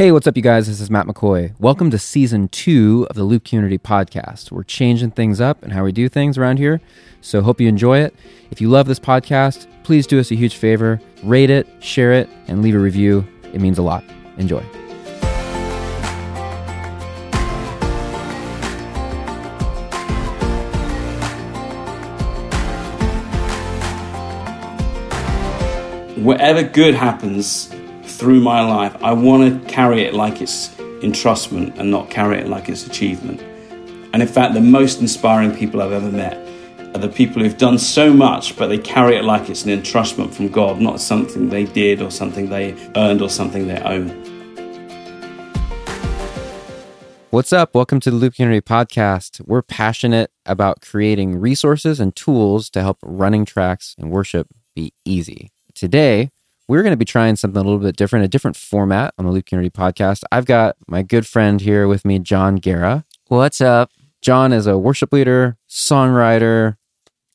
Hey, what's up, you guys? This is Matt McCoy. Welcome to season two of the Loop Community Podcast. We're changing things up and how we do things around here. So, hope you enjoy it. If you love this podcast, please do us a huge favor rate it, share it, and leave a review. It means a lot. Enjoy. whatever good happens through my life, I want to carry it like it's entrustment and not carry it like it's achievement. And in fact, the most inspiring people I've ever met are the people who've done so much, but they carry it like it's an entrustment from God, not something they did or something they earned or something they own. What's up? Welcome to the Loop Community Podcast. We're passionate about creating resources and tools to help running tracks and worship be easy. Today, we're going to be trying something a little bit different, a different format on the Loop Community Podcast. I've got my good friend here with me, Jon Guerra. What's up? Jon is a worship leader, songwriter,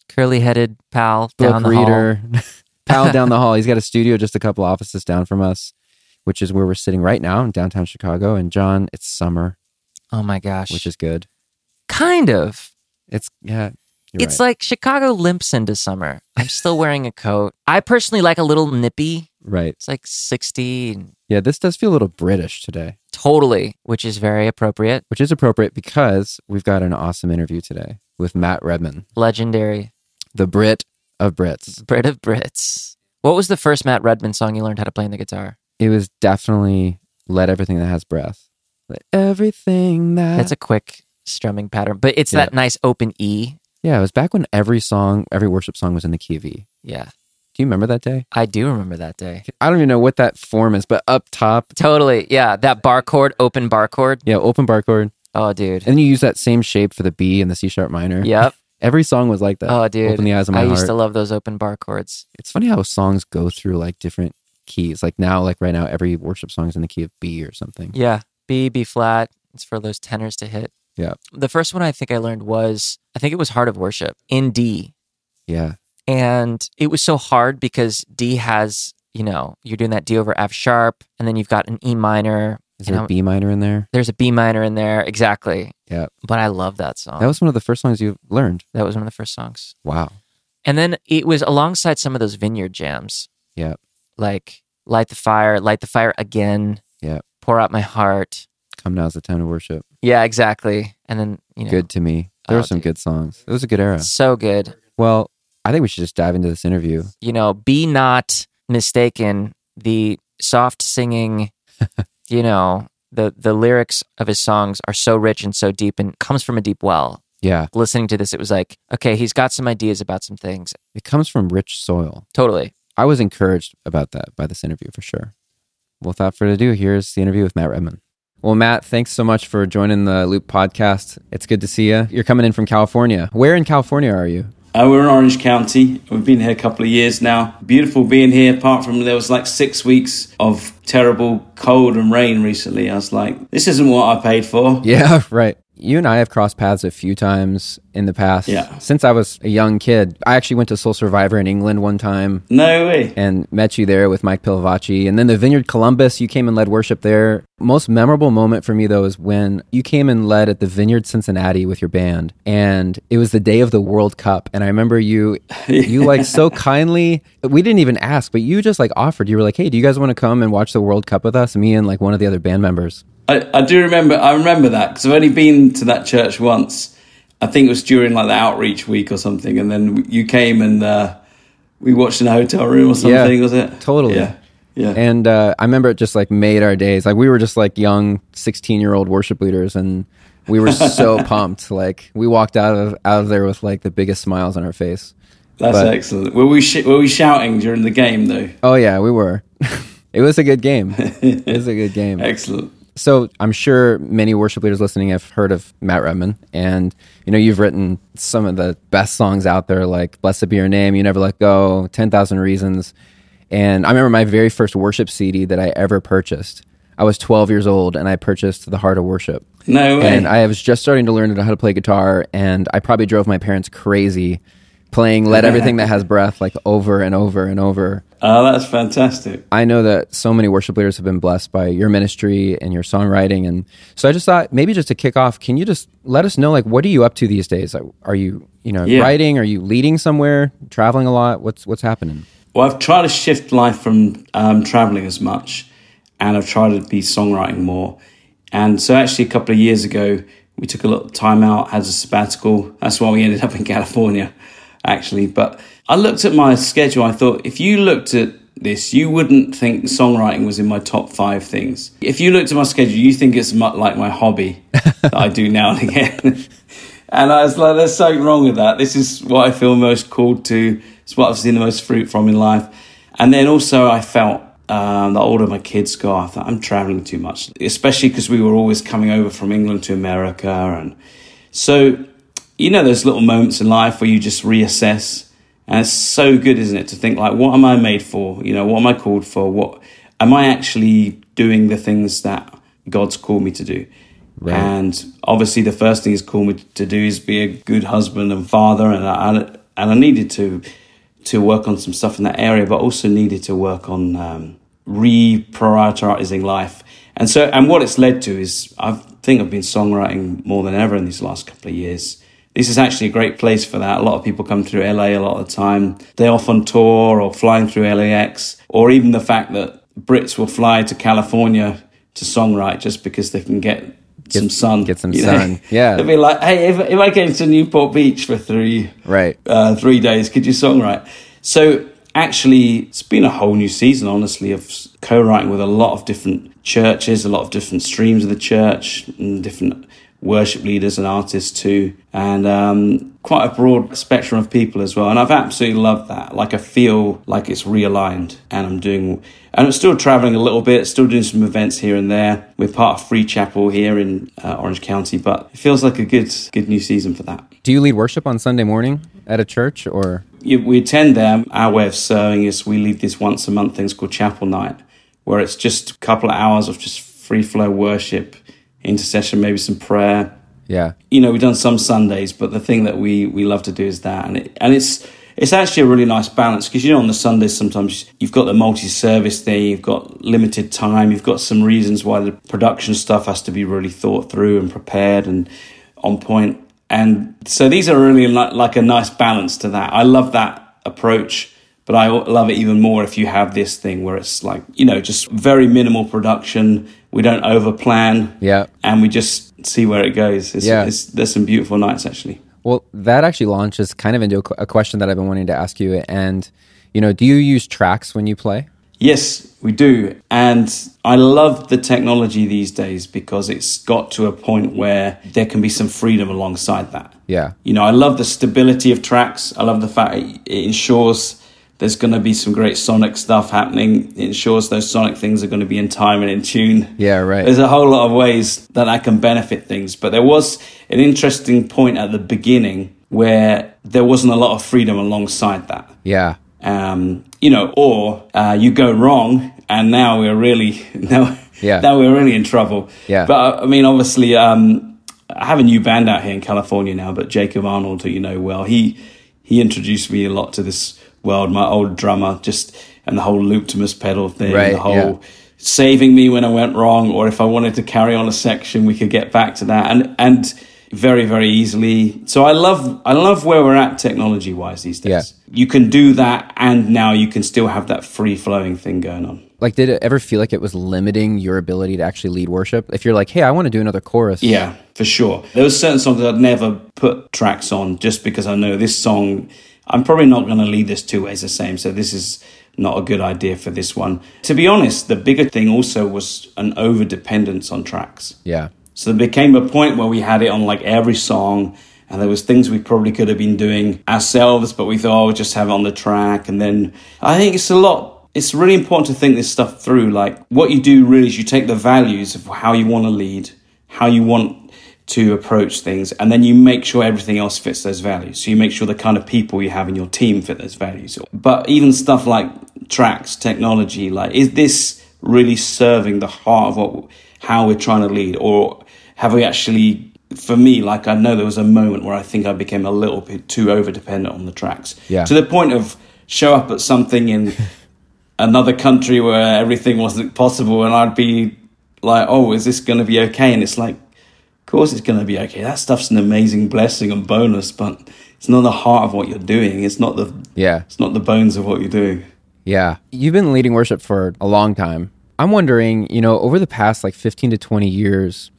Curly headed pal book down the reader, pal down the hall. He's got a studio just a couple offices down from us, which is where we're sitting right now in downtown Chicago. And Jon, it's summer. Oh my gosh. which is good. kind of. It's yeah. You're it's right. like Chicago limps into summer. I'm still wearing a coat. I personally like a little nippy. right. It's like 60 Yeah, this does feel a little British today, totally, which is very appropriate. which is appropriate because we've got an awesome interview today with Matt Redman, Legendary. the Brit of Brits. Brit of Brits. What was the first Matt Redman song you learned how to play on the guitar? It was definitely let everything that has breath. Let everything that That's a quick strumming pattern, but it's Yeah. that nice open E. yeah. It was back when every song, every worship song was in the key of E. Yeah. Do you remember that day? I do remember that day. I don't even know what that form is, but up top, Totally. Yeah. That bar chord, open bar chord. yeah, open bar chord, Oh, dude. and then you use that same shape for the B and the C sharp minor. Yep. every song was like that. Oh, dude. Open the eyes of my I heart. used to love those open bar chords. it's funny how songs go through like different keys. Like now, like right now, every worship song is in the key of B or something. Yeah. B, B flat. It's for those tenors to hit. Yeah. The first one I think I learned was, I think it was Heart of Worship in D. Yeah, And it was so hard because D has, you know, you're doing that D over F sharp, and then you've got an E minor. is there a B minor in there? There's a B minor in there. Exactly. Yeah. But I love that song. That was one of the first songs you learned. that was one of the first songs. Wow. And then it was alongside some of those vineyard jams. Yeah. Like Light the Fire, Light the Fire Again. Yeah. Pour Out My Heart. Come now's the time to worship. Yeah, exactly. And then, you know, Good to me. There Oh, were some dude. good songs. It was a good era. so good. Well, I think we should just dive into this interview. You know, be not mistaken. The soft singing, you know, the the lyrics of his songs are so rich and so deep and comes from a deep well. Yeah, Listening to this, it was like, okay, he's got some ideas about some things. it comes from rich soil. Totally. I was encouraged about that by this interview for sure. Well, without further ado, here's the interview with Matt Redman. Well, Matt, thanks so much for joining the Loop podcast. It's good to see you. You're coming in from California. Where in California are you? Uh, we're in Orange County. We've been here a couple of years now. Beautiful being here, apart from there was like six weeks of terrible cold and rain recently. I was like, this isn't what I paid for. Yeah, right. You and I have crossed paths a few times in the past. Yeah. Since I was a young kid, I actually went to Soul Survivor in England one time No way. and met you there with Mike Pilavachi. And then the Vineyard Columbus, you came and led worship there. Most memorable moment for me, though, is when you came and led at the Vineyard Cincinnati with your band. And it was the day of the World Cup. And I remember you, you like so kindly, we didn't even ask, but you just like offered. You were like, hey, do you guys want to come and watch the World Cup with us? Me and like one of the other band members. I, I do remember. I remember that because I've only been to that church once. I think it was during like the outreach week or something, and then you came and uh, we watched in a hotel room or something. was it totally. Yeah, yeah. And uh, I remember it just like made our days. Like we were just like young, sixteen year old worship leaders, and we were so pumped. Like we walked out of out of there with like the biggest smiles on our face. That's but- excellent. Were we sh- were we shouting during the game though? Oh yeah, we were. it was a good game. It was a good game. Excellent. So I'm sure many worship leaders listening have heard of Matt Redman, and you know you've written some of the best songs out there, like "Blessed Be Your Name," "You Never Let Go," "Ten Thousand Reasons." And I remember my very first worship CD that I ever purchased. I was 12 years old, and I purchased "The Heart of Worship." No way. And I was just starting to learn how to play guitar, and I probably drove my parents crazy playing "Let Everything That Has Breath" like over and over and over. Oh, that's fantastic. I know that so many worship leaders have been blessed by your ministry and your songwriting, and so I just thought maybe just to kick off, can you just let us know like what are you up to these days? Are you you know Yeah. writing? Are you leading somewhere? Traveling a lot? What's what's happening? Well, I've tried to shift life from um, traveling as much, and I've tried to be songwriting more. And so, actually, a couple of years ago, we took a little time out, had a sabbatical. That's why we ended up in California, actually. But I looked at my schedule. I thought, if you looked at this, you wouldn't think songwriting was in my top five things. If you looked at my schedule, you think it's like my hobby that I do now and again. And I was like, there's something wrong with that. This is what I feel most called to. It's what I've seen the most fruit from in life. And then also, I felt um, the older my kids got, I thought I'm traveling too much, especially because we were always coming over from England to America. And so, you know, there's little moments in life where you just reassess. And it's so good, isn't it, to think like, what am I made for? You know, what am I called for? What am I actually doing the things that God's called me to do? And obviously, the first thing He's called me to do is be a good husband and father, and I, and I needed to to work on some stuff in that area, but also needed to work on um, reprioritizing life. And so, and what it's led to is I think I've been songwriting more than ever in these last couple of years. This is actually a great place for that. A lot of people come through LA a lot of the time. They're off on tour or flying through LAX, or even the fact that Brits will fly to California to songwrite just because they can get, some sun. get some you know? sun. Yeah. They'll be like, hey, if, if I came to Newport Beach for three, Right. uh, three days. Could you songwrite? So actually, it's been a whole new season, honestly, of co-writing with a lot of different churches, a lot of different streams of the church, and different worship leaders and artists too, and um, quite a broad spectrum of people as well. And I've absolutely loved that. Like I feel like it's realigned, and I'm doing. And I'm still traveling a little bit, still doing some events here and there. We're part of Free Chapel here in uh, Orange County, but it feels like a good, good new season for that. Do you lead worship on Sunday morning at a church or? we attend them. Our way of serving is we lead this once a month things called Chapel Night, where it's just a couple of hours of just free flow worship, intercession, maybe some prayer. Yeah. You know, we've done some Sundays, but the thing that we we love to do is that, and it, and it's it's actually a really nice balance because you know on the Sundays sometimes you've got the multi-service thing, you've got limited time, you've got some reasons why the production stuff has to be really thought through and prepared and on point. And so these are really like, like a nice balance to that. I love that approach, but I love it even more if you have this thing where it's like, you know, just very minimal production. We don't overplan. Yeah. And we just see where it goes. It's, Yeah. it's, there's some beautiful nights actually. Well, that actually launches kind of into a, qu- a question that I've been wanting to ask you. And, you know, do you use tracks when you play? Yes, we do. And I love the technology these days because it's got to a point where there can be some freedom alongside that. Yeah. You know, I love the stability of tracks. I love the fact it ensures there's going to be some great sonic stuff happening. It ensures those sonic things are going to be in time and in tune. Yeah, right. There's a whole lot of ways that I can benefit things. But there was an interesting point at the beginning where there wasn't a lot of freedom alongside that Yeah. um, you know, or uh, you go wrong, and now we're really now, Yeah. now we're really in trouble. Yeah. But uh, I mean, obviously, um, I have a new band out here in California now. But Jacob Arnold, who you know well, he he introduced me a lot to this world. My old drummer, just and the whole looptimus pedal thing, Right, the whole. yeah. Saving me when I went wrong, or if I wanted to carry on a section, we could get back to that, and and very very easily. So I love I love where we're at technology wise these days Yeah. you can do that and now you can still have that free flowing thing going on Like, did it ever feel like it was limiting your ability to actually lead worship? If you're like, hey, I want to do another chorus. yeah for sure there were certain songs that i'd never put tracks on just because i know this song i'm probably not going to lead this two ways the same so this is not a good idea for this one to be honest the bigger thing also was an over dependence on tracks Yeah. So there became a point where we had it on like every song, and there was things we probably could have been doing ourselves, but we thought, oh, we'll just have it on the track. And then I think it's a lot. It's really important to think this stuff through. Like what you do really is you take the values of how you want to lead, how you want to approach things, and then you make sure everything else fits those values. So you make sure the kind of people you have in your team fit those values. But even stuff like tracks, technology, like is this really serving the heart of what how we're trying to lead, or have we actually for me, like I know there was a moment where I think I became a little bit too over dependent on the tracks. Yeah. To the point of show up at something in another country where everything wasn't possible, and I'd be like, "Oh, is this going to be okay?" And it's like, of course it's going to be okay. That stuff's an amazing blessing and bonus, but it's not the heart of what you're doing. It's not the Yeah. it's not the bones of what you're doing. Yeah. You've been leading worship for a long time. I'm wondering, you know, over the past like 15 to 20 years,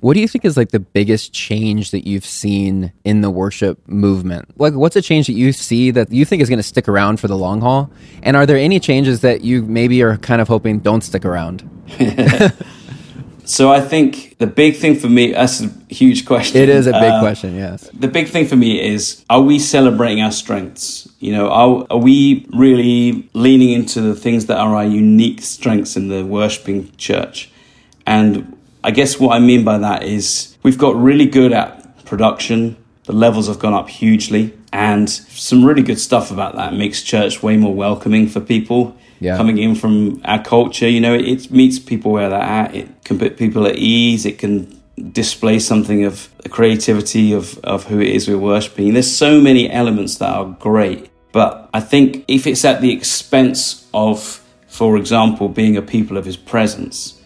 what do you think is like the biggest change that you've seen in the worship movement? Like, what's a change that you see that you think is going to stick around for the long haul? And are there any changes that you maybe are kind of hoping don't stick around? So I think the big thing for me that's a huge question. It is a big Uh, question, yes. The big thing for me is are we celebrating our strengths? You know, are, are we really leaning into the things that are our unique strengths in the worshiping church? And I guess what I mean by that is we've got really good at production, the levels have gone up hugely, and some really good stuff about that makes church way more welcoming for people Yeah. coming in from our culture. You know, it meets people where they're at, it can put people at ease, it can display something of the creativity of, of who it is we're worshiping. There's so many elements that are great. But I think if it's at the expense of, for example, being a people of his presence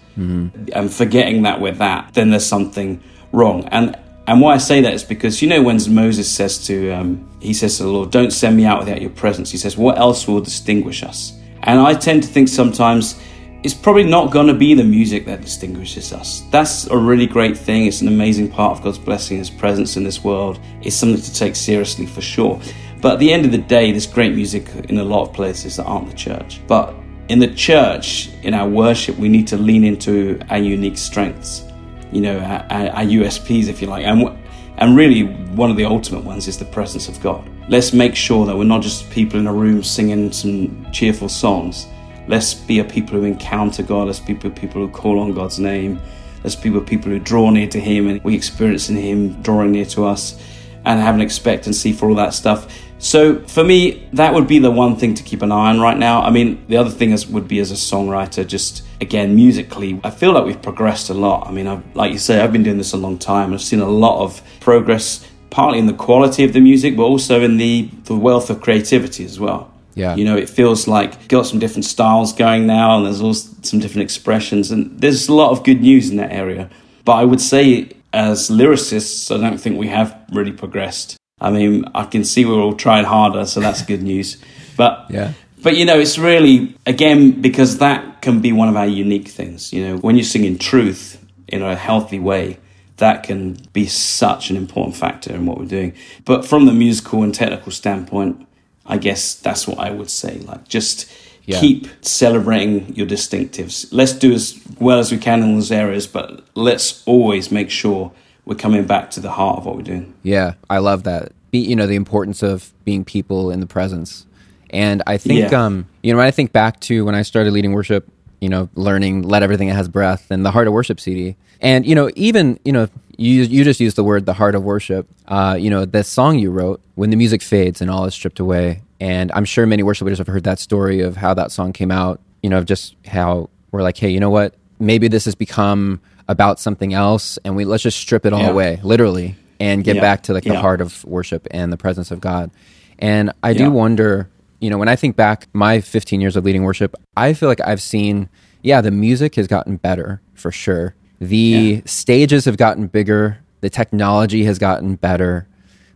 and forgetting that we're that, then there's something wrong. And and why I say that is because you know when Moses says to um, he says to the Lord, "Don't send me out without your presence." He says, "What else will distinguish us?" And I tend to think sometimes it's probably not going to be the music that distinguishes us. That's a really great thing. It's an amazing part of God's blessing, His presence in this world. It's something to take seriously for sure. But at the end of the day, there's great music in a lot of places that aren't the church. But in the church, in our worship, we need to lean into our unique strengths, you know, our, our, USPs, if you like. And, and really, one of the ultimate ones is the presence of God. Let's make sure that we're not just people in a room singing some cheerful songs. Let's be a people who encounter God. Let's be people who call on God's name. Let's be people who draw near to Him and we experience in Him drawing near to us and have an expectancy for all that stuff. So for me, that would be the one thing to keep an eye on right now. I mean, the other thing is, would be as a songwriter, just again musically, I feel like we've progressed a lot. I mean, I've, like you say, I've been doing this a long time. I've seen a lot of progress, partly in the quality of the music, but also in the the wealth of creativity as well. Yeah. You know, it feels like got some different styles going now, and there's also some different expressions, and there's a lot of good news in that area. But I would say, as lyricists, I don't think we have really progressed. I mean, I can see we're all trying harder, so that's good news. But Yeah. But you know, it's really again because that can be one of our unique things. You know, when you sing in truth in a healthy way, that can be such an important factor in what we're doing. But from the musical and technical standpoint, I guess that's what I would say. Like, just Yeah. keep celebrating your distinctives. Let's do as well as we can in those areas, but let's always make sure we're coming back to the heart of what we're doing. Yeah, I love that. Be, you know, the importance of being people in the presence. And I think, Yeah. um, you know, when I think back to when I started leading worship, you know, learning "Let Everything That Has Breath" and the Heart of Worship CD, and you know, even you know, you you just used the word "the heart of worship." Uh, you know, the song you wrote when the music fades and all is stripped away, and I'm sure many worship leaders have heard that story of how that song came out. You know, of just how we're like, hey, you know what? Maybe this has become about something else, and we let's just strip it all Yeah. away, literally, and get Yeah. back to like the heart of worship and the presence of God. And I do wonder, you know, when I think back my 15 years of leading worship, I feel like I've seen, yeah, the music has gotten better for sure. The Yeah. stages have gotten bigger, the technology has gotten better,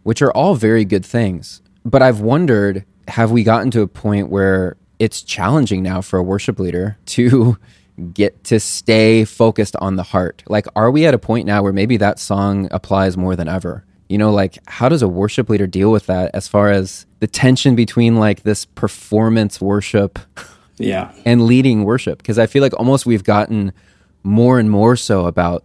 which are all very good things. But I've wondered, have we gotten to a point where it's challenging now for a worship leader to get to stay focused on the heart? Like, are we at a point now where maybe that song applies more than ever? You know, like, how does a worship leader deal with that as far as the tension between like this performance worship Yeah. and leading worship? Because I feel like almost we've gotten more and more so about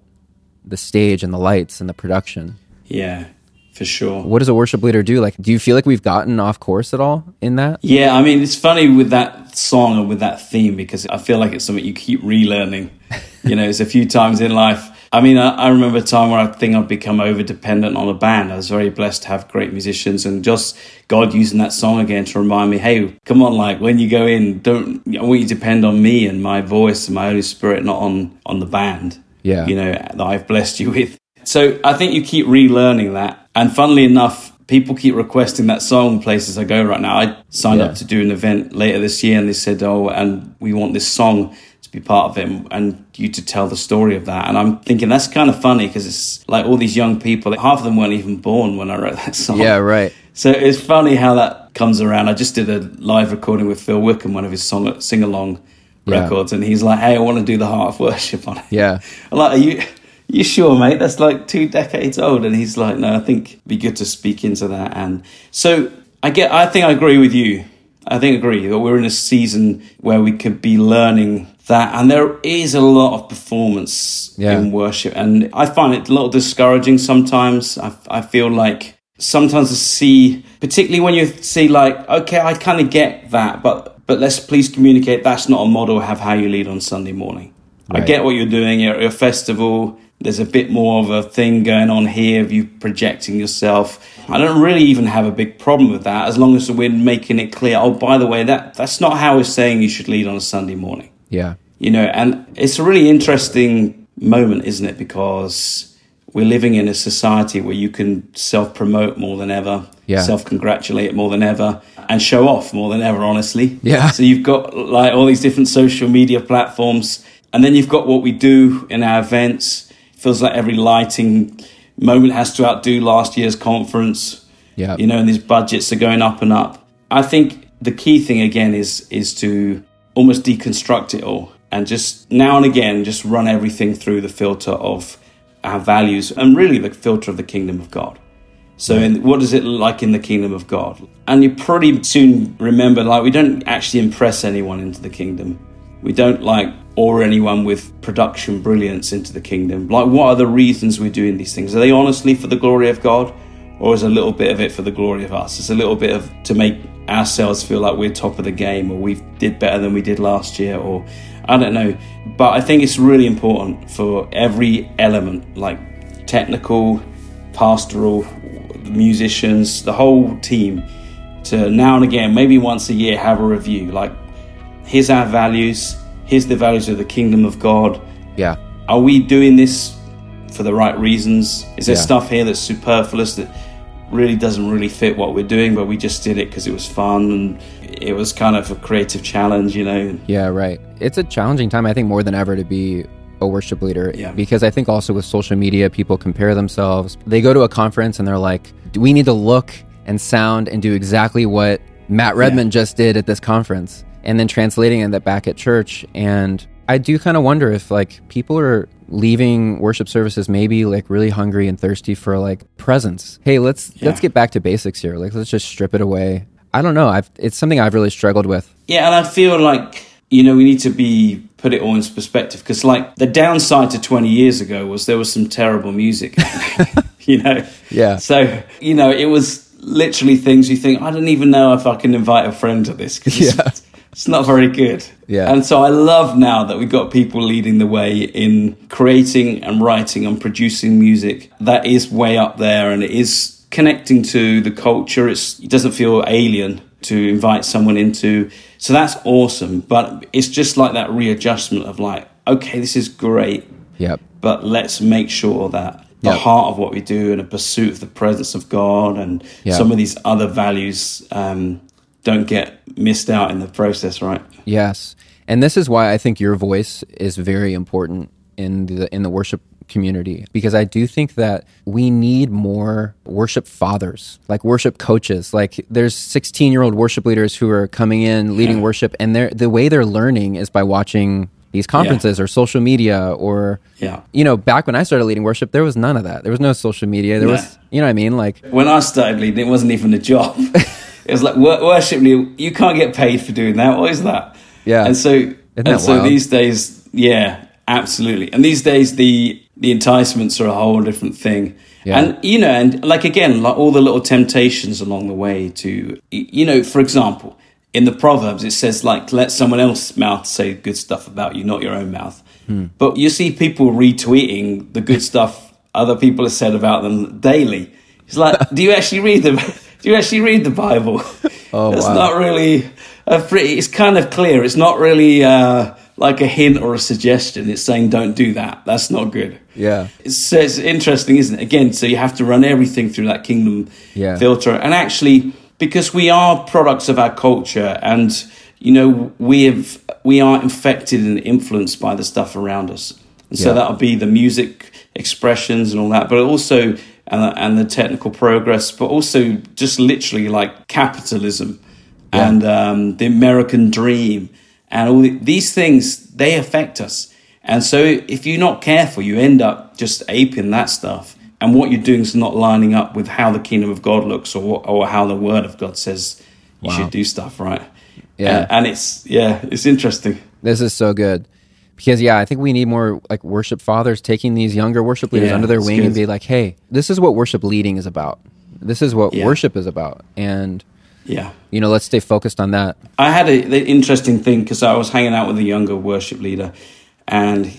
the stage and the lights and the production. Yeah, for sure. What does a worship leader do? Like, do you feel like we've gotten off course at all in that? Yeah, I mean, it's funny with that song and with that theme because I feel like it's something you keep relearning. you know, it's a few times in life. I mean, I, I remember a time where I think I'd become over dependent on a band. I was very blessed to have great musicians and just God using that song again to remind me, hey, come on, like when you go in, don't, I want you to depend on me and my voice and my Holy Spirit, not on, on the band. Yeah. You know, that I've blessed you with. So I think you keep relearning that. And funnily enough, people keep requesting that song places I go right now. I signed Yeah. up to do an event later this year and they said, Oh, and we want this song be part of it and you to tell the story of that. And I'm thinking that's kind of funny because it's like all these young people, like half of them weren't even born when I wrote that song. Yeah, right. So it's funny how that comes around. I just did a live recording with Phil Wickham, one of his song sing along Yeah. records, and he's like, "Hey, I want to do the Heart of Worship on it." Yeah. I'm like, "Are you, you sure, mate? That's like two decades old." And he's like, "No, I think it'd be good to speak into that." And so I get, I think I agree with you. I think I agree that we're in a season where we could be learning that, and there is a lot of performance Yeah. in worship, and I find it a little discouraging sometimes. I, I feel like sometimes to see, particularly when you see like, okay, I kind of get that, but but let's please communicate that's not a model of how you lead on Sunday morning. I get what you're doing. You're at a festival. There's a bit more of a thing going on here of you projecting yourself. I don't really even have a big problem with that as long as we're making it clear. Oh, by the way, that that's not how we're saying you should lead on a Sunday morning Yeah. you know and it's a really interesting moment isn't it because we're living in a society where you can self-promote more than ever Yeah. self-congratulate more than ever and show off more than ever honestly Yeah. so you've got like all these different social media platforms and then you've got what we do in our events feels like every lighting moment has to outdo last year's conference Yeah. you know, and these budgets are going up and up. I think the key thing again is is to almost deconstruct it all and just now and again just run everything through the filter of our values and really the filter of the kingdom of God. So, in, what does it look like in the kingdom of God? And you pretty soon remember, like, we don't actually impress anyone into the kingdom. We don't like or anyone with production brilliance into the kingdom. Like, what are the reasons we're doing these things? Are they honestly for the glory of God, or is a little bit of it for the glory of us? It's a little bit of to make ourselves feel like we're top of the game, or we did better than we did last year, or I don't know. But I think it's really important for every element, like technical, pastoral, musicians, the whole team, to now and again, maybe once a year, have a review. Like, here's our values, here's the values of the kingdom of God. Yeah. Are we doing this for the right reasons? Is there Yeah. stuff here that's superfluous that really doesn't really fit what we're doing, but we just did it because it was fun and it was kind of a creative challenge, you know? Yeah, right. It's a challenging time, I think, more than ever to be a worship leader. Yeah. Because I think also with social media, people compare themselves. They go to a conference and they're like, do we need to look and sound and do exactly what Matt Redman just did at this conference? And then translating it back at church. And I do kind of wonder if like people are leaving worship services maybe like really hungry and thirsty for like presence. Hey, let's let's get back to basics here. Like let's just strip it away. I don't know. I've it's something I've really struggled with. Yeah, and I feel like you know we need to be put it all into perspective because like the downside to 20 years ago was there was some terrible music, you know. Yeah. So you know it was literally things you think I don't even know if I can invite a friend to this because Yeah. it's, it's not very good. Yeah. And so I love now that we've got people leading the way in creating and writing and producing music that is way up there and it is connecting to the culture. It's, it doesn't feel alien to invite someone into. So that's awesome. But it's just like that readjustment of like, okay, this is great, Yep. but let's make sure that the Yep. heart of what we do and a pursuit of the presence of God and Yeah. some of these other values um, don't get missed out in the process, right? Yes, and this is why I think your voice is very important in the in the worship community because I do think that we need more worship fathers, like worship coaches. Like there's 16 year old worship leaders who are coming in leading worship, and they're the way they're learning is by watching these conferences or social media or Yeah. you know back when I started leading worship there was none of that there was no social media there Yeah. was you know what I mean like When I started leading, it wasn't even a job. it was like wor- worship leader. You can't get paid for doing that. What is that? Yeah. And so, that and so wild? these days, yeah, absolutely. And these days, the the enticements are a whole different thing. Yeah. And you know, and like again, like all the little temptations along the way to, you know, for example, in the Proverbs it says like, let someone else's mouth say good stuff about you, not your own mouth. Hmm. But you see people retweeting the good stuff other people have said about them daily. It's like, do you actually read the? Do you actually read the Bible? Oh, it's wow. not really a pretty. It's kind of clear. It's not really uh, like a hint or a suggestion. It's saying don't do that. That's not good. Yeah. It's, it's interesting, isn't it? Again, so you have to run everything through that kingdom Yeah. filter. And actually, because we are products of our culture and, you know, we have, we are infected and influenced by the stuff around us. And so Yeah. that'll be the music expressions and all that, but also, and the, and the technical progress, but also just literally like capitalism Yeah. and um, the American dream and all the, these things they affect us. And so if you're not careful, you end up just aping that stuff. And what you're doing is not lining up with how the kingdom of God looks or what, or how the word of God says you Wow. should do stuff, right? Yeah. Uh, and it's yeah, it's interesting. This is so good. Because yeah, I think we need more like worship fathers taking these younger worship leaders Yeah, under their wing and be like, "Hey, this is what worship leading is about. This is what Yeah. worship is about." And Yeah. you know, let's stay focused on that. I had a, the interesting thing because I was hanging out with a younger worship leader, and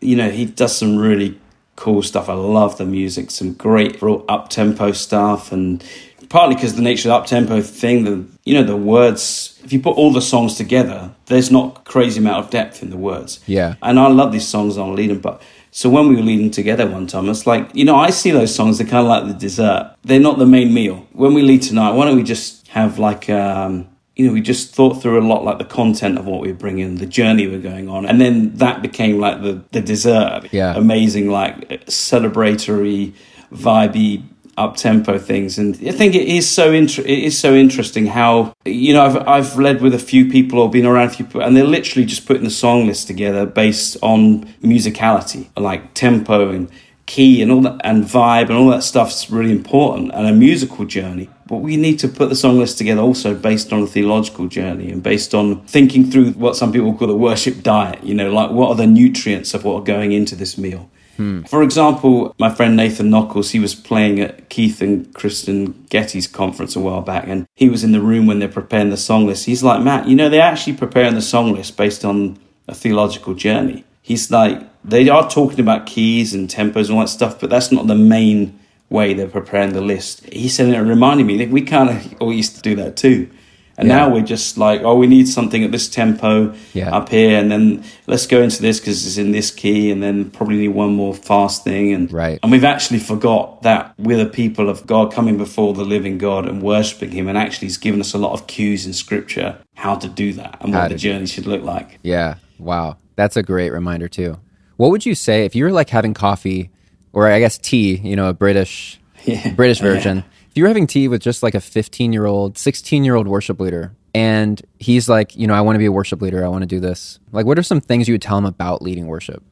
you know he does some really cool stuff. I love the music, some great up tempo stuff, and partly because the nature of the up tempo thing, the you know the words. If you put all the songs together, there's not crazy amount of depth in the words. Yeah. and I love these songs on leading, but. So when we were leading together one time, it's like you know I see those songs. They're kind of like the dessert. They're not the main meal. When we lead tonight, why don't we just have like um, you know, we just thought through a lot like the content of what we were bringing, the journey we're going on, and then that became like the the dessert. Yeah. amazing, like celebratory, vibey, up tempo things, and I think it is so inter- it is so interesting how you know I've I've led with a few people or been around a few people, and they're literally just putting the song list together based on musicality, like tempo and key and all that and vibe and all that stuff's really important and a musical journey. But we need to put the song list together also based on a theological journey and based on thinking through what some people call the worship diet you know like what are the nutrients of what are going into this meal Hmm. for example my friend nathan nockels he was playing at keith and kristyn getty's conference a while back and he was in the room when they're preparing the song list he's like matt you know they're actually preparing the song list based on a theological journey he's like they are talking about keys and tempos and all that stuff, but that's not the main way they're preparing the list. He said, and it reminded me that we kind of all used to do that too. And Yeah. now we're just like, oh, we need something at this tempo Yeah. up here, and then let's go into this because it's in this key, and then probably need one more fast thing. And Right. and we've actually forgot that we're the people of God coming before the living God and worshiping Him, and actually He's given us a lot of cues in Scripture how to do that and How what the journey should look like. Yeah. Wow. That's a great reminder too. What would you say if you were like having coffee or I guess tea, you know, a British Yeah. British version. If you were having tea with just like a 15-year-old, 16-year-old worship leader and he's like, you know, I want to be a worship leader, I want to do this. Like what are some things you would tell him about leading worship?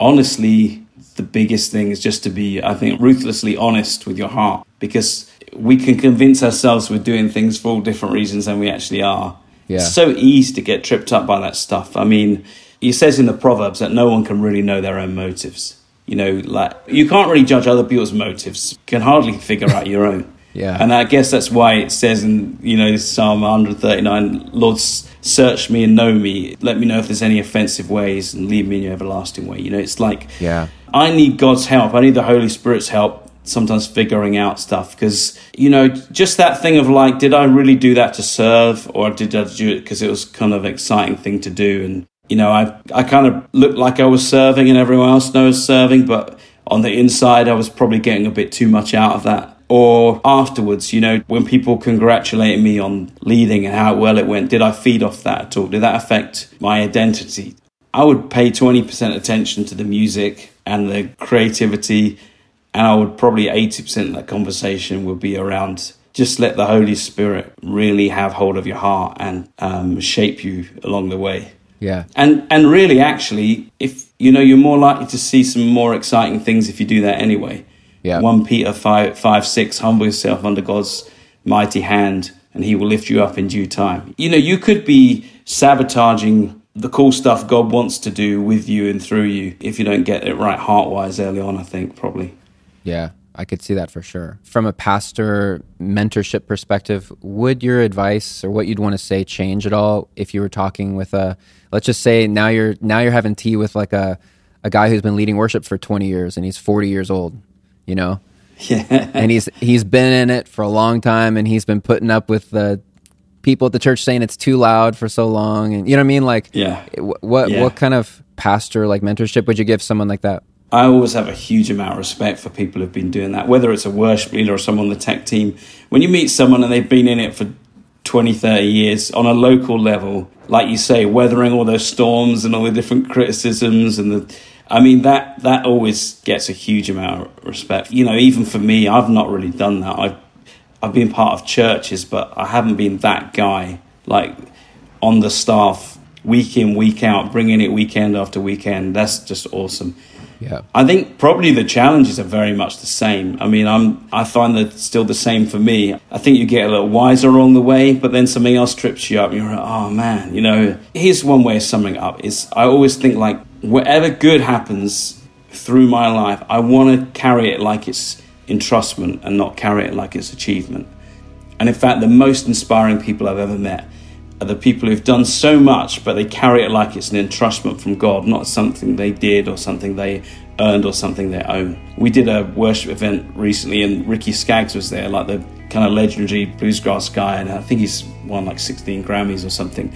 honestly, the biggest thing is just to be, I think, ruthlessly honest with your heart because we can convince ourselves we're doing things for all different reasons than we actually are. Yeah. It's so easy to get tripped up by that stuff. I mean, he says in the Proverbs that no one can really know their own motives. You know, like you can't really judge other people's motives. You can hardly figure out your own. Yeah. And I guess that's why it says in, you know, Psalm 139, Lord, search me and know me. Let me know if there's any offensive ways and lead me in your everlasting way. You know, it's like, Yeah. I need God's help. I need the Holy Spirit's help sometimes figuring out stuff because, you know, just that thing of like, did I really do that to serve or did I do it because it was kind of an exciting thing to do? And, you know, I, I kind of looked like I was serving and everyone else knows serving, but on the inside, I was probably getting a bit too much out of that. Or afterwards, you know, when people congratulated me on leading and how well it went, did I feed off that at all? Did that affect my identity? I would pay 20% attention to the music and the creativity, and I would probably 80% of that conversation would be around just let the Holy Spirit really have hold of your heart and um, shape you along the way. Yeah. And and really, actually, if you know, you're more likely to see some more exciting things if you do that anyway. Yeah. One Peter five five six, humble yourself under God's mighty hand, and He will lift you up in due time. You know, you could be sabotaging the cool stuff God wants to do with you and through you if you don't get it right heart wise early on. I think probably. Yeah, I could see that for sure. From a pastor mentorship perspective, would your advice or what you'd want to say change at all if you were talking with a let's just say now you're now you're having tea with like a a guy who's been leading worship for 20 years and he's 40 years old, you know? Yeah. And he's he's been in it for a long time and he's been putting up with the people at the church saying it's too loud for so long, and you know what I mean? Like, Yeah. what Yeah. what kind of pastor like mentorship would you give someone like that? I always have a huge amount of respect for people who've been doing that, whether it's a worship leader or someone on the tech team. When you meet someone and they've been in it for 20, 30 years on a local level, like you say, weathering all those storms and all the different criticisms and the I mean that that always gets a huge amount of respect. You know, even for me, I've not really done that. I've I've been part of churches, but I haven't been that guy like on the staff week in week out, bringing it weekend after weekend. That's just awesome. Yeah. I think probably the challenges are very much the same. I mean, I'm I find that still the same for me. I think you get a little wiser along the way, but then something else trips you up, you're like, oh man, you know. Here's one way of summing up: is I always think like whatever good happens through my life, I want to carry it like it's entrustment and not carry it like it's achievement. And in fact, the most inspiring people I've ever met are the people who've done so much, but they carry it like it's an entrustment from God, not something they did or something they earned or something they own. We did a worship event recently, and Ricky Skaggs was there, like the kind of legendary bluegrass guy, and I think he's won like 16 Grammys or something.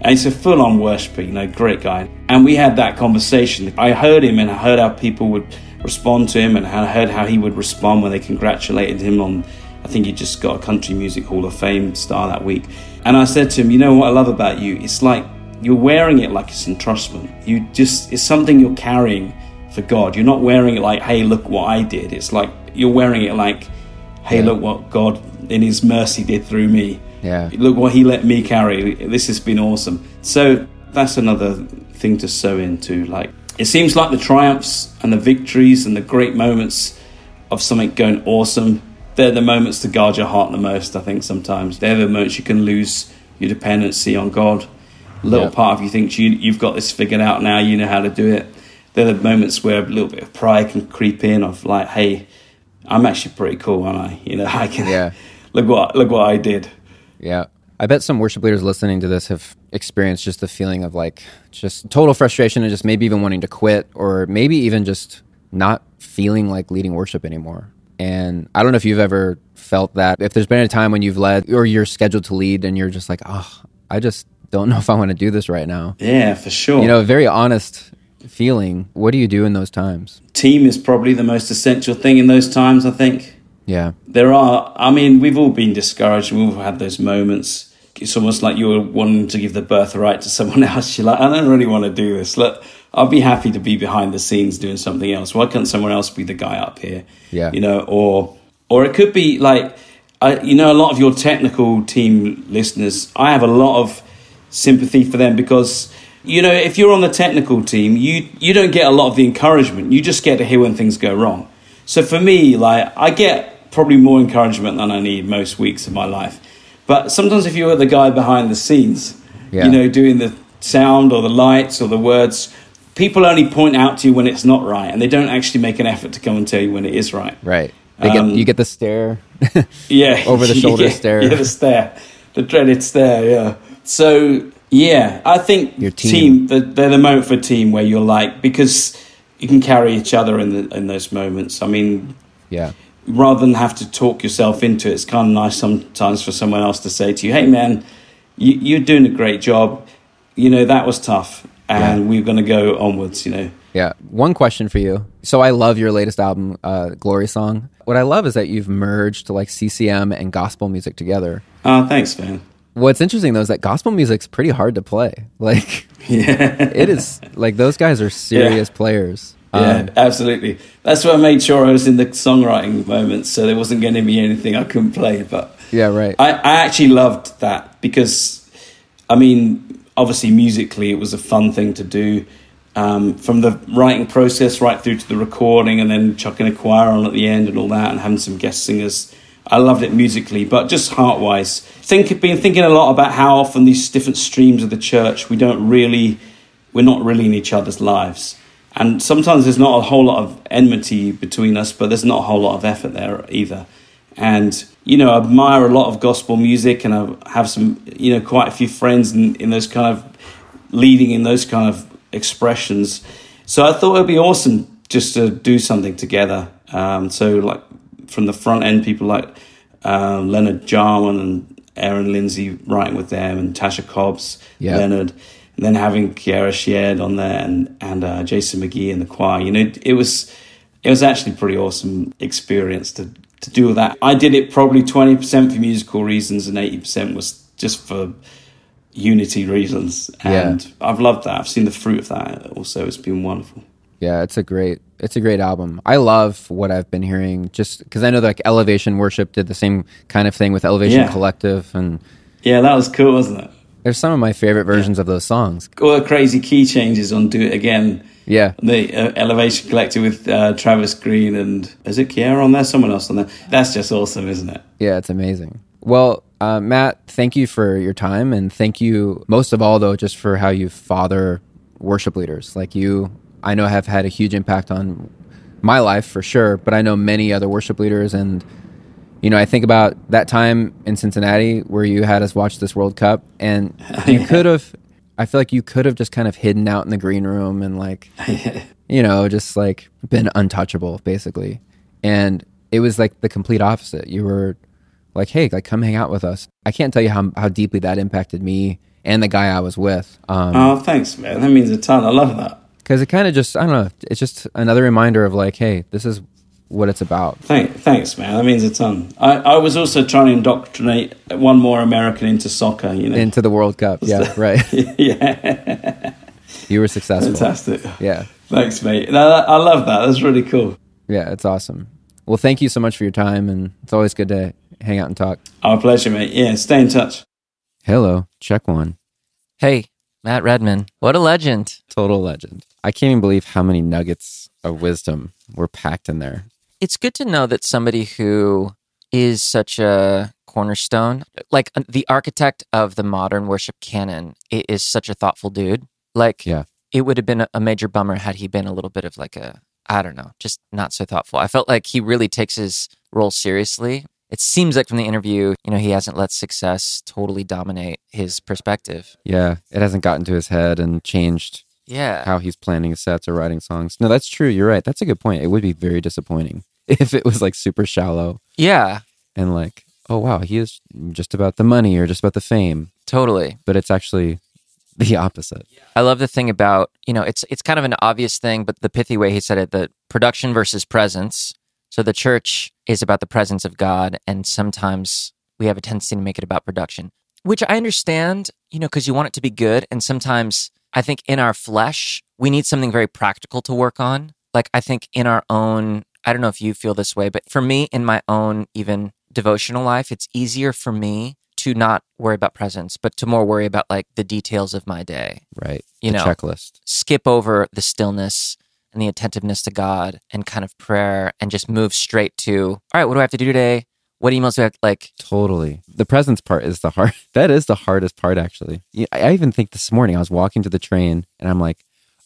And he's a full on worshiper, you know, great guy. And we had that conversation. I heard him and I heard how people would respond to him and I heard how he would respond when they congratulated him on, I think he just got a Country Music Hall of Fame star that week. And I said to him, you know what I love about you? It's like you're wearing it like it's entrustment. You just, it's something you're carrying for God. You're not wearing it like, hey, look what I did. It's like you're wearing it like, hey, Yeah. look what God in His mercy did through me. Yeah. Look what He let me carry. This has been awesome. So that's another thing to sew into. Like, it seems like the triumphs and the victories and the great moments of something going awesome, they're the moments to guard your heart the most, I think, sometimes. They're the moments you can lose your dependency on God. A little Yeah. part of you thinks you, you've got this figured out now, you know how to do it. They're the moments where a little bit of pride can creep in of like, hey, I'm actually pretty cool, aren't I? You know, I can Yeah. look what look what I did. Yeah. I bet some worship leaders listening to this have experienced just the feeling of like just total frustration and just maybe even wanting to quit or maybe even just not feeling like leading worship anymore. And I don't know if you've ever felt that. If there's been a time when you've led or you're scheduled to lead and you're just like, oh, I just don't know if I want to do this right now. Yeah, for sure. You know, a very honest feeling. What do you do in those times? team is probably the most essential thing in those times. I think Yeah. there are. I mean, we've all been discouraged. We've all had those moments. It's almost like you're wanting to give the birthright to someone else. You're like, I don't really want to do this. Look, I'll be happy to be behind the scenes doing something else. Why can't someone else be the guy up here? Yeah. You know, or or it could be like, I, you know, a lot of your technical team listeners. I have a lot of sympathy for them because you know if you're on the technical team you you don't get a lot of the encouragement you just get to hear when things go wrong so for me like i get probably more encouragement than i need most weeks of my life but sometimes if you're the guy behind the scenes Yeah. you know doing the sound or the lights or the words people only point out to you when it's not right and they don't actually make an effort to come and tell you when it is right Right. They get, Um, you get the stare. yeah Over the shoulder yeah, stare. yeah the stare the dreaded stare yeah so yeah i think Your team. the, they're the moment for team where you're like because you can carry each other in the, in those moments i mean yeah. rather than have to talk yourself into it it's kind of nice sometimes for someone else to say to you hey man you, you're doing a great job you know that was tough and Yeah. we're going to go onwards you know Yeah. One question for you. So I love your latest album, uh, Glory Song. What I love is that you've merged like CCM and gospel music together. oh thanks man What's interesting though is that gospel music's pretty hard to play. Like yeah it is like those guys are serious players. Yeah, Um, absolutely. That's why I made sure I was in the songwriting moments, so there wasn't going to be anything I couldn't play. But yeah, right. I, I actually loved that because, I mean, obviously musically it was a fun thing to do. Um, from the writing process right through to the recording, and then chucking a choir on at the end and all that, and having some guest singers. I loved it musically, but just heart wise, think been thinking a lot about how often these different streams of the church we don't really, we're not really in each other's lives. And sometimes there's not a whole lot of enmity between us, but there's not a whole lot of effort there either. And, you know, I admire a lot of gospel music and I have some, you know, quite a few friends in, in those kind of leading in those kind of expressions. So I thought it'd be awesome just to do something together. Um, so, like, from the front end, people like um, Leonard Jarman and Aaron Lindsey writing with them and Tasha Cobbs, Yeah. Leonard, and then having Kierra Sheard on there and and uh, Jason McGee in the choir. You know, it, it was it was actually a pretty awesome experience to to do all that. I did it probably twenty percent for musical reasons and eighty percent was just for unity reasons. Yeah. And I've loved that. I've seen the fruit of that. Also, it's been wonderful. Yeah, it's a great it's a great album. I love what I've been hearing just because I know that like Elevation Worship did the same kind of thing with Elevation Yeah. Collective, and Yeah, that was cool, wasn't it? there's some of my favorite versions of those songs. All the crazy key changes on "Do It Again." Yeah, The uh, Elevation Collective with uh, Travis Greene and is it Kierra on there? Someone else on there. That's just awesome, isn't it? yeah, it's amazing. Well, uh, Matt, thank you for your time, and thank you most of all though just for how you father worship leaders. Like you, I know have had a huge impact on my life for sure, but I know many other worship leaders and. You know, I think about that time in Cincinnati where you had us watch this World Cup, and you could have. I feel like you could have just kind of hidden out in the green room and like, you know, just like been untouchable, basically. And it was like the complete opposite. You were like, "Hey, like, come hang out with us." I can't tell you how how deeply that impacted me and the guy I was with. Um, Oh, thanks, man. That means a ton. I love that. because it kind of just I don't know. It's just another reminder of like, hey, this is what it's about. Thank, thanks, man. That means a ton. Um, I, I was also trying to indoctrinate one more American into soccer. You know, Into the World Cup, yeah, right. yeah, You were successful. fantastic. Yeah, Thanks, mate. No, that- I love that. That's really cool. yeah, it's awesome. Well, thank you so much for your time, and it's always good to hang out and talk. Our pleasure, mate. Yeah, stay in touch. Hello, check one. Hey, Matt Redman, what a legend. Total legend. I can't even believe how many nuggets of wisdom were packed in there. It's good to know that somebody who is such a cornerstone, like uh, the architect of the modern worship canon, is such a thoughtful dude. Like, Yeah. it would have been a- major bummer had he been a little bit of like a, I don't know, just not so thoughtful. I felt like he really takes his role seriously. It seems like from the interview, you know, he hasn't let success totally dominate his perspective. Yeah, it hasn't gotten to his head and changed Yeah. how he's planning his sets or writing songs. No, that's true. You're right. That's a good point. It would be very disappointing if it was like super shallow Yeah, and like, oh wow, he is just about the money or just about the fame, totally. but it's actually the opposite. I love the thing about, you know, it's it's kind of an obvious thing, but the pithy way he said it, the production versus presence. So the church is about the presence of God, and sometimes we have a tendency to make it about production, which I understand, you know, because you want it to be good. And sometimes I think in our flesh, we need something very practical to work on. Like I think in our own, I don't know if you feel this way, but for me, in my own even devotional life, it's easier for me to not worry about presence, but to more worry about like the details of my day Right. You the know. checklist. skip over the stillness and the attentiveness to God and kind of prayer and just move straight to, all right, what do I have to do today? What emails do I have like? Totally. The presence part is the hard. That is the hardest part, actually. I I even think this morning I was walking to the train and I'm like,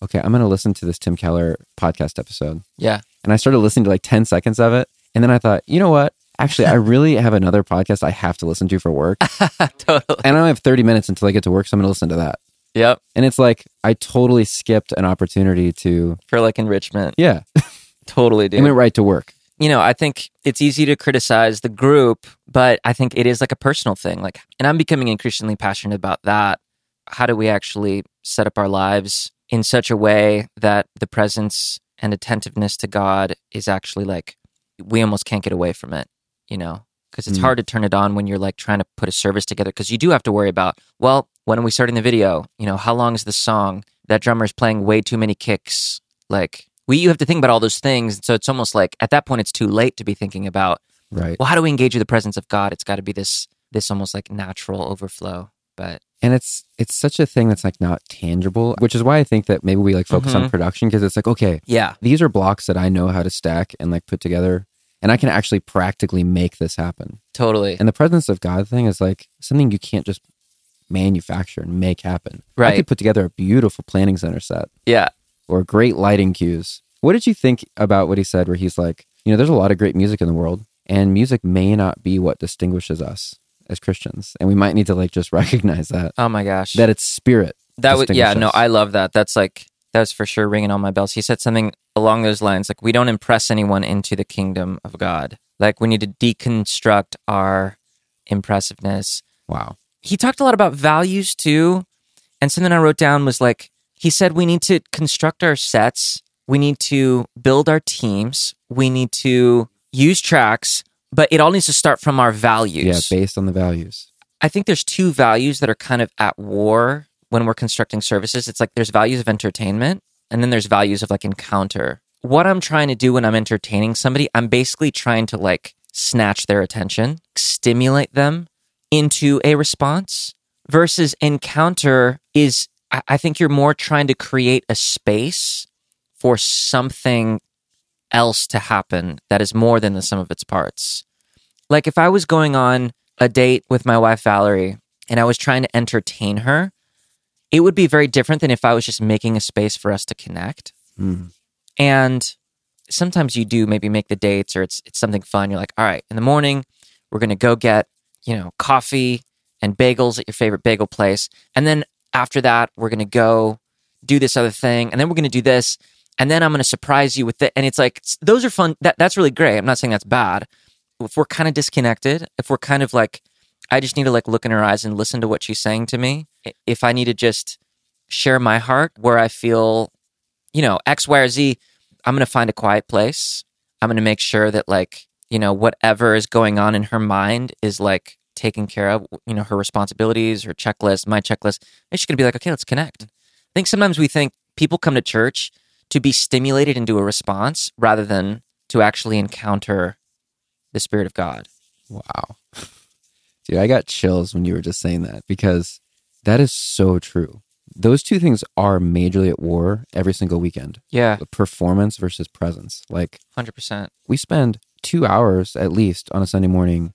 okay, I'm going to listen to this Tim Keller podcast episode. Yeah. And I started listening to like 10 seconds of it. And then I thought, you know what? Actually, I really have another podcast I have to listen to for work. totally. And I only have 30 minutes until I get to work. So I'm going to listen to that. Yep. And it's like, I totally skipped an opportunity to, For like enrichment. yeah, Totally, I dude. went right to work. you know, I think it's easy to criticize the group, but I think it is like a personal thing. Like, and I'm becoming increasingly passionate about that. How do we actually set up our lives in such a way that the presence and attentiveness to God is actually like, we almost can't get away from it, you know? Because it's Mm. hard to turn it on when you're like trying to put a service together. Because you do have to worry about, well, when are we starting the video? You know, how long is the song? That drummer is playing way too many kicks. Like, we, you have to think about all those things. So it's almost like at that point, it's too late to be thinking about, Right. well, how do we engage with the presence of God? It's got to be this, this almost like natural overflow. But and it's it's such a thing that's like not tangible which is why i think that maybe we like focus on Mhm. production because it's like okay yeah, these are blocks that i know how to stack and like put together and i can actually practically make this happen totally. and the presence of god thing is like something you can't just manufacture and make happen right i could put together a beautiful planning center set yeah. or great lighting cues what did you think about what he said where he's like you know there's a lot of great music in the world and music may not be what distinguishes us as christians and we might need to like just recognize that Oh my gosh. that it's spirit that would, yeah, no. I love that. That's like, that was for sure ringing on my bells. He said something along those lines like, we don't impress anyone into the kingdom of God. Like, we need to deconstruct our impressiveness Wow. he talked a lot about values too. And something I wrote down was like, he said we need to construct our sets, we need to build our teams, we need to use tracks, but it all needs to start from our values. Yeah, based on the values. I think there's two values that are kind of at war when we're constructing services. It's like there's values of entertainment and then there's values of like encounter. What I'm trying to do when I'm entertaining somebody, I'm basically trying to like snatch their attention, stimulate them into a response versus encounter is I I think you're more trying to create a space for something else to happen that is more than the sum of its parts. Like if I was going on a date with my wife Valerie and I was trying to entertain her, it would be very different than if I was just making a space for us to connect. Mm. And sometimes you do maybe make the dates or it's it's something fun. You're like, all right, in the morning, we're gonna go get, you know, coffee and bagels at your favorite bagel place. And then after that, we're gonna go do this other thing. And then we're gonna do this. And then I'm gonna surprise you with it. And it's like those are fun. That that's really great. I'm not saying that's bad. If we're kind of disconnected, if we're kind of like I just need to like look in her eyes and listen to what she's saying to me. If I need to just share my heart where I feel, you know, X, Y, or Z, I'm going to find a quiet place. I'm going to make sure that like, you know, whatever is going on in her mind is like taken care of, you know, her responsibilities, her checklist, my checklist. And going to be like, okay, let's connect. I think sometimes we think people come to church to be stimulated into a response rather than to actually encounter the Spirit of God. Wow. Dude, I got chills when you were just saying that because that is so true. Those two things are majorly at war every single weekend. Yeah, Performance versus presence. Like 100%. we spend two hours at least on a Sunday morning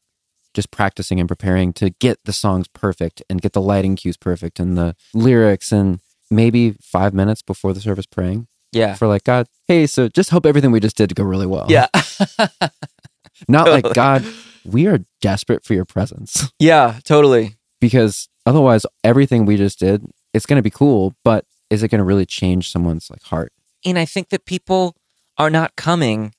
just practicing and preparing to get the songs perfect and get the lighting cues perfect and the lyrics and maybe five minutes before the service praying Yeah. for like, God, hey, so just hope everything we just did to go really well. Yeah. Not like, God, we are desperate for your presence. yeah, totally. because otherwise everything we just did it's going to be cool but is it going to really change someone's like heart And I think that people are not coming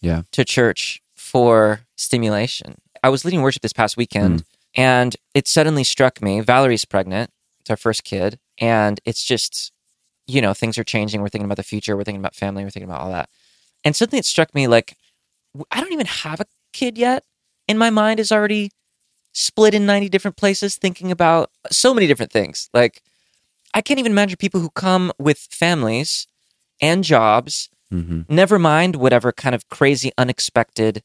Yeah. to church for stimulation. I was leading worship this past weekend mm. and it suddenly struck me Valerie's pregnant. It's our first kid. And it's just, you know, things are changing. We're thinking about the future. We're thinking about family. We're thinking about all that. And suddenly it struck me like, I don't even have a kid yet. And my mind is already split in 90 different places thinking about so many different things. Like, I can't even imagine people who come with families and jobs, mm-hmm. never mind whatever kind of crazy, unexpected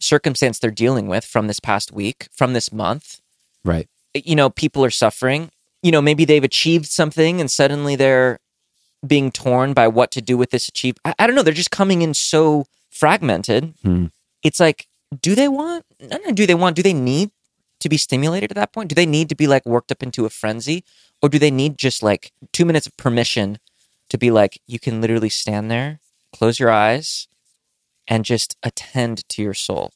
circumstance they're dealing with from this past week, from this month. right You know, people are suffering. You know, maybe they've achieved something and suddenly they're being torn by what to do with this achieve. I, I don't know. They're just coming in so fragmented. Hmm. It's like, do they want? No, no. Do they want? Do they need to be stimulated at that point? Do they need to be like worked up into a frenzy, or do they need just like two minutes of permission to be like, you can literally stand there, close your eyes, and just attend to your soul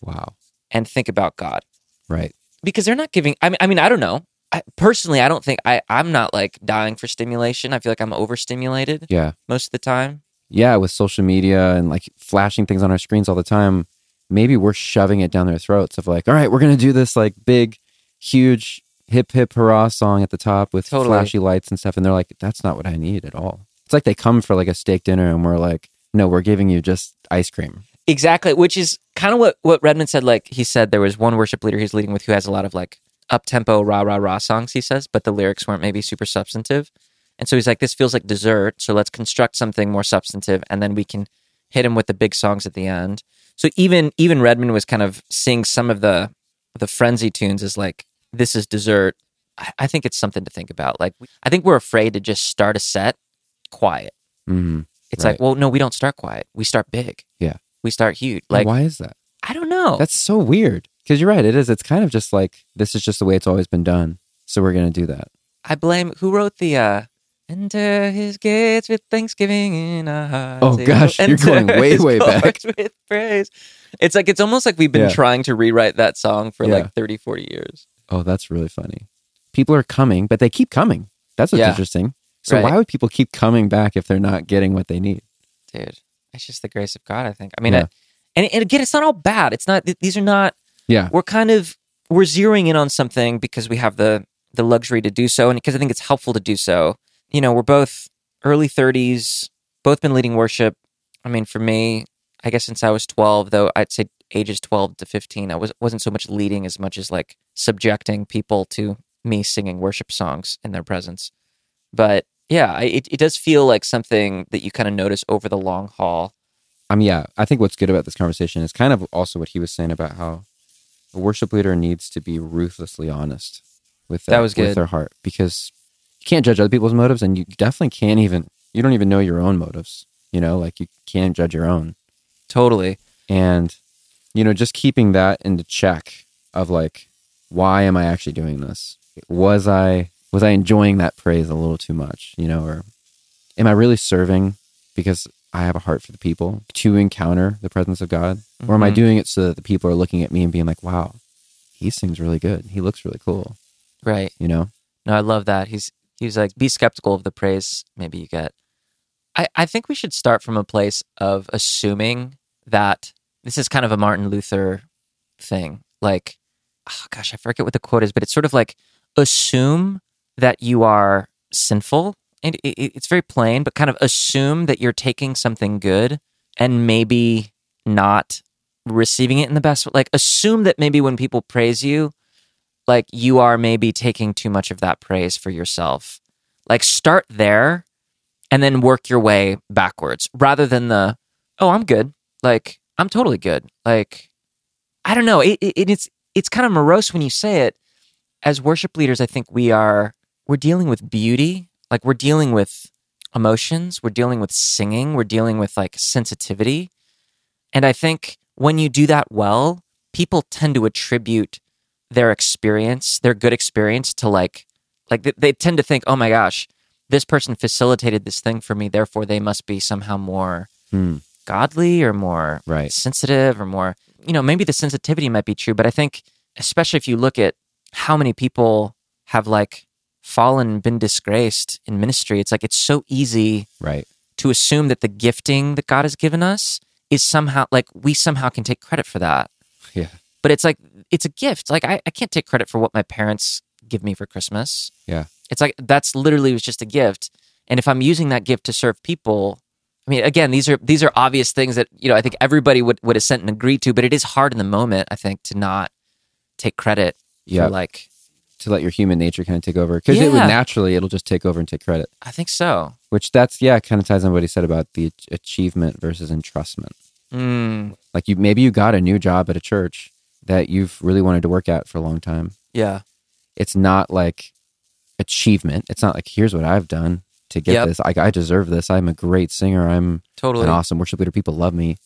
wow and think about God right because they're not giving. I mean, I mean, I don't know. I, personally, I don't think I. I'm not like dying for stimulation. I feel like I'm overstimulated yeah most of the time. yeah with social media and like flashing things on our screens all the time maybe we're shoving it down their throats of like all right we're going to do this like big huge hip hip hurrah song at the top with Totally. flashy lights and stuff and they're like that's not what i need at all it's like they come for like a steak dinner and we're like no we're giving you just ice cream Exactly, which is kind of what what Redman said. Like he said, there was one worship leader he's leading with who has a lot of like up tempo rah rah rah songs. He says, but the lyrics weren't maybe super substantive, and so he's like, this feels like dessert. So let's construct something more substantive, and then we can hit him with the big songs at the end. So even even Redman was kind of seeing some of the the frenzy tunes as like this is dessert. I, I think it's something to think about. Like I think we're afraid to just start a set quiet. mm-hmm. It's Right. like, well, no, we don't start quiet. We start big. Yeah. We start huge. Like why is that I don't know. That's so weird. Because you're right. It is. It's kind of just like this is just the way it's always been done. So we're gonna do that. I blame who wrote the uh Enter his gates with thanksgiving in our hearts. Oh, gosh, you're going way, way back. With praise. It's like it's almost like we've been Yeah. trying to rewrite that song for Yeah. like 30, 40 years. Oh, that's really funny. People are coming, but they keep coming. That's what's Yeah. interesting. So Right. why would people keep coming back if they're not getting what they need? Dude, it's just the grace of God, I think. I mean. I- and, and again, it's not all bad. It's not, these are not, Yeah. we're kind of we're zeroing in on something because we have the the luxury to do so and because I think it's helpful to do so. You know, we're both early 30s, both been leading worship. I mean, for me, I guess since I was 12, though I'd say ages 12 to 15, I was wasn't so much leading as much as like subjecting people to me singing worship songs in their presence. But yeah, it, it does feel like something that you kind of notice over the long haul. I mean, yeah, I think what's good about this conversation is kind of also what he was saying about how a worship leader needs to be ruthlessly honest with their, That was with their heart because you can't judge other people's motives, and you definitely can't even you don't even know your own motives. You know, like you can't judge your own, Totally. and you know, just keeping that into check of like, why am I actually doing this? Was I was I enjoying that praise a little too much? You know, or am I really serving because I have a heart for the people to encounter the presence of God? Or am I Mhm. doing it so that the people are looking at me and being like, wow, he sings really good. He looks really cool. Right. You know? No, I love that. He's he's like, be skeptical of the praise maybe you get. I, I think we should start from a place of assuming that this is kind of a Martin Luther thing. Like, oh gosh, I forget what the quote is, but it's sort of like assume that you are sinful. And it, it- it's very plain, but kind of assume that you're taking something good and maybe not receiving it in the best. way. Like, assume that maybe when people praise you, like you are maybe taking too much of that praise for yourself. Like start there and then work your way backwards rather than the, oh, I'm good. Like I'm totally good. Like I don't know. It, it, it's it's kind of morose when you say it. As worship leaders, I think we are we're dealing with beauty. Like we're dealing with emotions. We're dealing with singing. We're dealing with like sensitivity. And I think when you do that well, people tend to attribute their experience, their good experience to like like they, they tend to think, "Oh my gosh, this person facilitated this thing for me, therefore they must be somehow more Hmm. godly or more Right. sensitive or more, you know, maybe the sensitivity might be true, but I think especially if you look at how many people have like fallen, been disgraced in ministry, it's like it's so easy Right. to assume that the gifting that God has given us is somehow like we somehow can take credit for that. Yeah. But it's like it's a gift. Like I, I can't take credit for what my parents give me for Christmas. Yeah. It's like that's literally was just a gift. And if I'm using that gift to serve people, I mean again, these are these are obvious things that, you know, I think everybody would, would assent and agree to, but it is hard in the moment, I think, to not take credit Yeah. for like To let your human nature kind of take over. Because it would Yeah. naturally, it'll just take over and take credit. I think so. Which that's, yeah, kind of ties on what he said about the ach- achievement versus entrustment. Mm, Like you, maybe you got a new job at a church that you've really wanted to work at for a long time. yeah. It's not like achievement. It's not like here's what I've done to get Yep. this. I, I deserve this. I'm a great singer. I'm Totally. an awesome worship leader. People love me.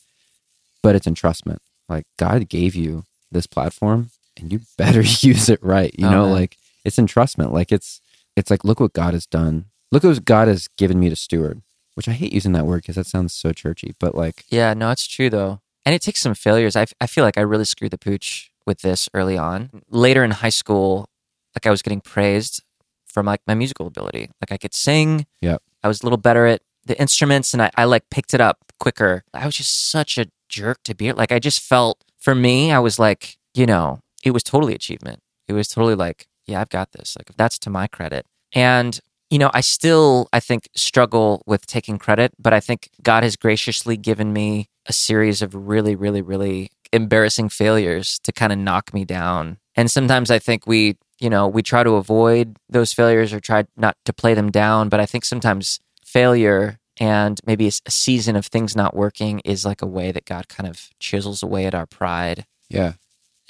But it's entrustment. Like God gave you this platform, and you better use it right. You Oh, know, man. like it's entrustment. Like it's it's like look what God has done. Look what God has given me to steward. Which I hate using that word because that sounds so churchy. But like, Yeah, no, it's true though. And it takes some failures. I, I feel like I really screwed the pooch with this early on. Later in high school, like I was getting praised for like my musical ability. Like I could sing. Yep. I was a little better at the instruments and I, I like picked it up quicker. I was just such a jerk to be like I just felt for me, I was like, you know, it was totally achievement. It was totally like, yeah, I've got this. Like that's to my credit. And you know, I still, I think, struggle with taking credit, but I think God has graciously given me a series of really, really, really embarrassing failures to kind of knock me down. And sometimes I think we, you know, we try to avoid those failures or try not to play them down. But I think sometimes failure and maybe a season of things not working is like a way that God kind of chisels away at our pride yeah,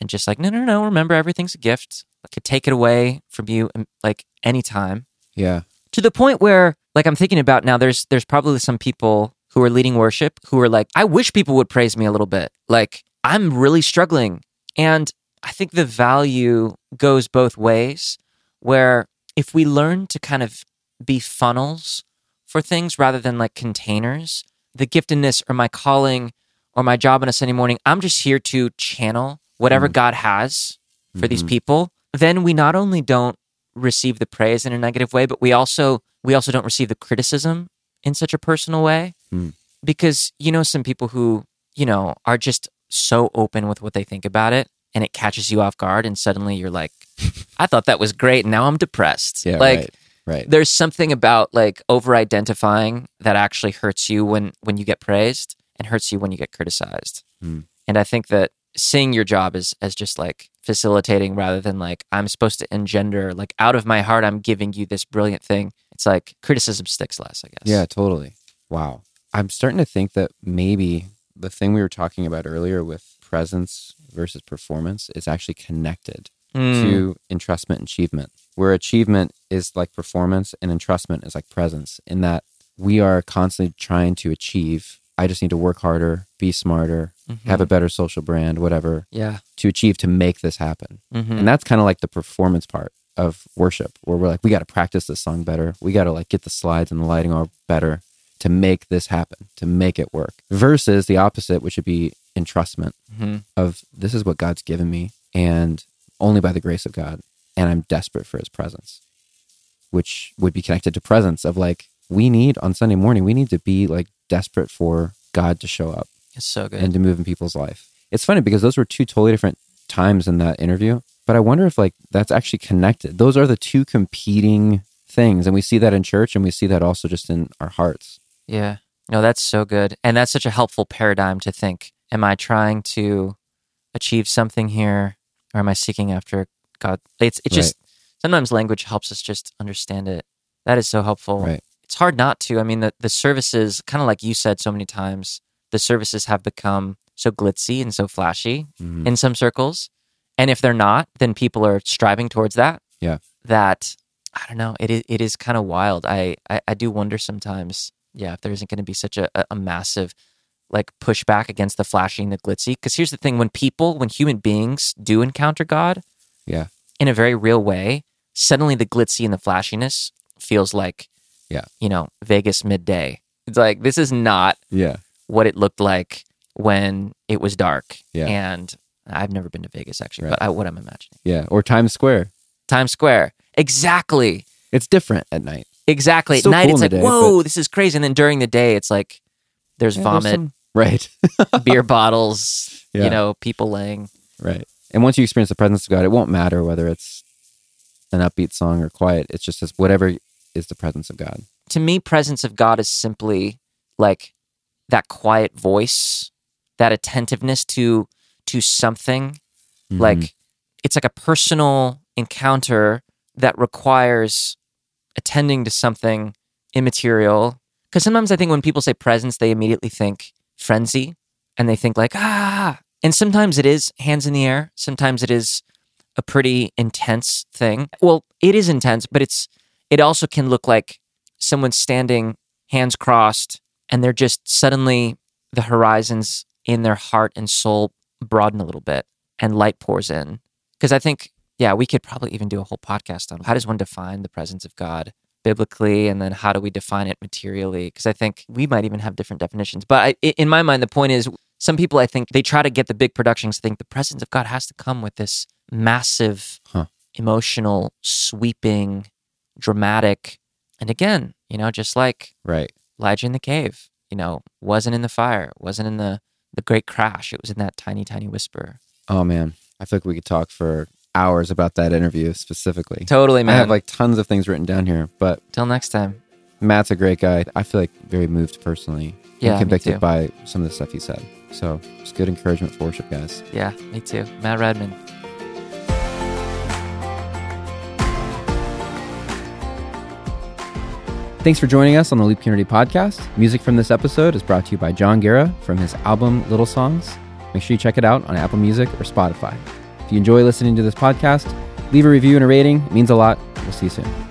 and just like, no, no, no, remember everything's a gift. I could take it away from you um, like anytime. Yeah, to the point where like i'm thinking about now there's there's probably some people who are leading worship who are like i wish people would praise me a little bit. Like i'm really struggling. And i think the value goes both ways where if we learn to kind of be funnels for things rather than like containers the giftedness or my calling or my job on a sunday morning i'm just here to channel whatever god has for these Mhm. people then we not only don't receive the praise in a negative way, but we also we also don't receive the criticism in such a personal way. Hmm. Because you know some people who, you know, are just so open with what they think about it. and it catches you off guard and suddenly you're like I thought that was great and now I'm depressed. Yeah, like right. Right. there's something about like over identifying that actually hurts you when when you get praised and hurts you when you get criticized. Hmm. And I think that seeing your job as as just like facilitating rather than like I'm supposed to engender like out of my heart I'm giving you this brilliant thing. It's like criticism sticks less, I guess. Yeah, totally. Wow. I'm starting to think that maybe the thing we were talking about earlier with presence versus performance is actually connected Mm. to entrustment and achievement, where achievement is like performance and entrustment is like presence, in that we are constantly trying to achieve. I just need to work harder, be smarter, have a better social brand, whatever, Yeah. to achieve to make this happen. Mhm. And that's kind of like the performance part of worship, where we're like, we got to practice this song better. We got to like get the slides and the lighting all better to make this happen, to make it work. Versus the opposite, which would be entrustment Mhm. of this is what God's given me, and only by the grace of God, and I'm desperate for His presence, which would be connected to presence of like we need on Sunday morning, we need to be like desperate for God to show up It's so good. and to move in people's life. It's funny because those were two totally different times in that interview, but I wonder if like that's actually connected. Those are the two competing things, and we see that in church, and we see that also just in our hearts. Yeah. No, that's so good. And that's such a helpful paradigm to think. Am I trying to achieve something here or am I seeking after God? It's it just sometimes language helps us just understand it. That is so helpful. Right. It's hard not to. I mean the the services kind of like you said so many times, the services have become so glitzy and so flashy Mhm. in some circles. And if they're not, then people are striving towards that. Yeah. That I don't know. It is it is kind of wild. I, I I do wonder sometimes. Yeah, if there isn't going to be such a, a, a massive like pushback against the flashy and the glitzy. Because here's the thing: when people, when human beings do encounter God Yeah, in a very real way, suddenly the glitzy and the flashiness feels like, Yeah. you know, Vegas midday. It's like this is not yeah, what it looked like when it was dark. Yeah. And I've never been to Vegas actually, Right. but I, what I'm imagining. yeah. Or Times Square. Times Square. Exactly. It's different at night. Exactly. It's At night, cool it's like, day, whoa, this is crazy. And then during the day, it's like there's Yeah, there's vomit, some- right, beer bottles, Yeah. you know, people laying. right. And once you experience the presence of God, it won't matter whether it's an upbeat song or quiet. It's just as whatever is the presence of God. To me, presence of God is simply like that quiet voice, that attentiveness to to something. Mhm. Like it's like a personal encounter that requires attending to something immaterial. Because sometimes I think when people say presence, they immediately think frenzy and they think like, ah. And sometimes it is hands in the air. Sometimes it is a pretty intense thing. Well, it is intense, but it's it also can look like someone standing hands crossed and they're just suddenly the horizons in their heart and soul broaden a little bit and light pours in. Because I think, yeah, we could probably even do a whole podcast on how does one define the presence of God biblically and then how do we define it materially? Because I think we might even have different definitions. But I, in my mind, the point is some people, I think, they try to get the big productions, think the presence of God has to come with this massive, Huh. emotional, sweeping, dramatic. And again, you know, just like right. Elijah in the cave, you know, wasn't in the fire, wasn't in the the great crash. It was in that tiny, tiny whisper. Oh man, I feel like we could talk for hours about that interview specifically. Totally, man. I have like tons of things written down here, but Till next time. Matt's a great guy. I feel like very moved personally Yeah, and convicted by some of the stuff he said. So it's good encouragement for worship, guys. Yeah, me too. Matt Redman. Thanks for joining us on the Leap Community Podcast. Music from this episode is brought to you by Jon Guerra from his album Little Songs. Make sure you check it out on Apple Music or Spotify. If you enjoy listening to this podcast, leave a review and a rating. It means a lot. We'll see you soon.